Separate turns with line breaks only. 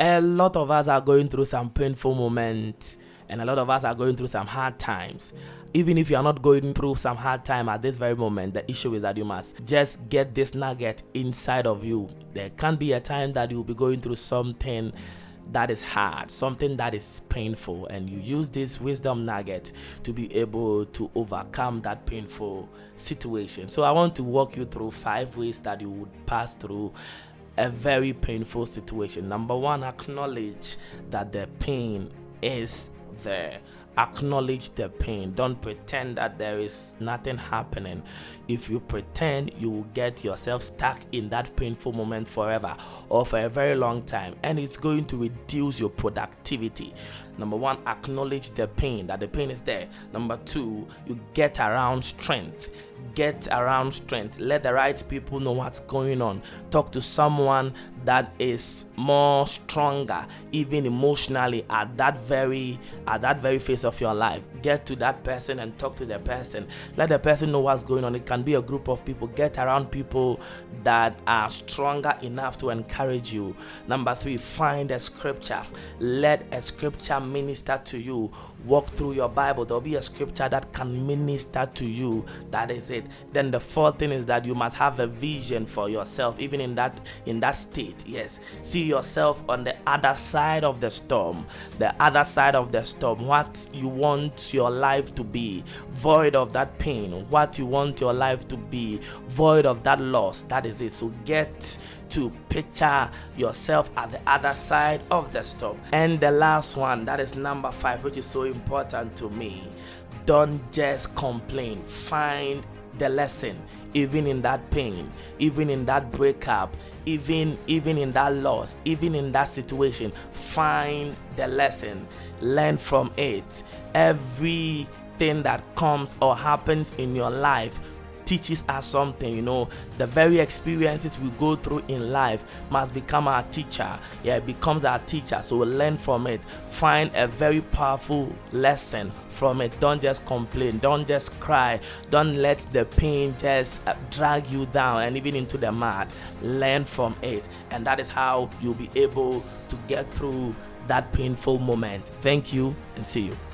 A lot of us are going through some painful moments, and a lot of us are going through some hard times. Even if you are not going through some hard time at this very moment, the issue is that you must just get this nugget inside of you. There can be a time that you'll be going through something that is hard, something that is painful, and you use this wisdom nugget to be able to overcome that painful situation. So, I want to walk you through five ways that you would pass through a very painful situation. Number one, acknowledge that the pain is there acknowledge the pain. Don't pretend that there is nothing happening. If you pretend, you will get yourself stuck in that painful moment forever or for a very long time, and it's going to reduce your productivity. Number one, acknowledge the pain, that the pain is there. Number two, you get around strength. Get around strength. Let the right people know what's going on. Talk to someone that is more stronger, even emotionally, at that very at that very phase of your life. Get to that person and talk to the person. Let the person know what's going on. It can be a group of people. Get around people that are stronger enough to encourage you. Number three, find a scripture. Let a scripture minister to you. Walk through your Bible. There'll be a scripture that can minister to you. That is it. Then the fourth thing is that you must have a vision for yourself, even in that in that state. Yes. See yourself on the other side of the storm. The other side of the storm. What you want your life to be. Void of that pain. What you want your life to be. Void of that loss. That is it. So get to picture yourself at the other side of the storm. And the last one, that is number five, which is so important to me. Don't just complain, find the lesson even in that pain even in that breakup even even in that loss even in that situation find the lesson. Learn from it. Everything that comes or happens in your life teaches us something you know. The very experiences we go through in life must become our teacher. Yeah it becomes our teacher. So we learn from it. Find a very powerful lesson from it. Don't just complain. Don't just cry. Don't let the pain just uh, drag you down and even into the mud. Learn from it. And that is how you'll be able to get through that painful moment. Thank you and see you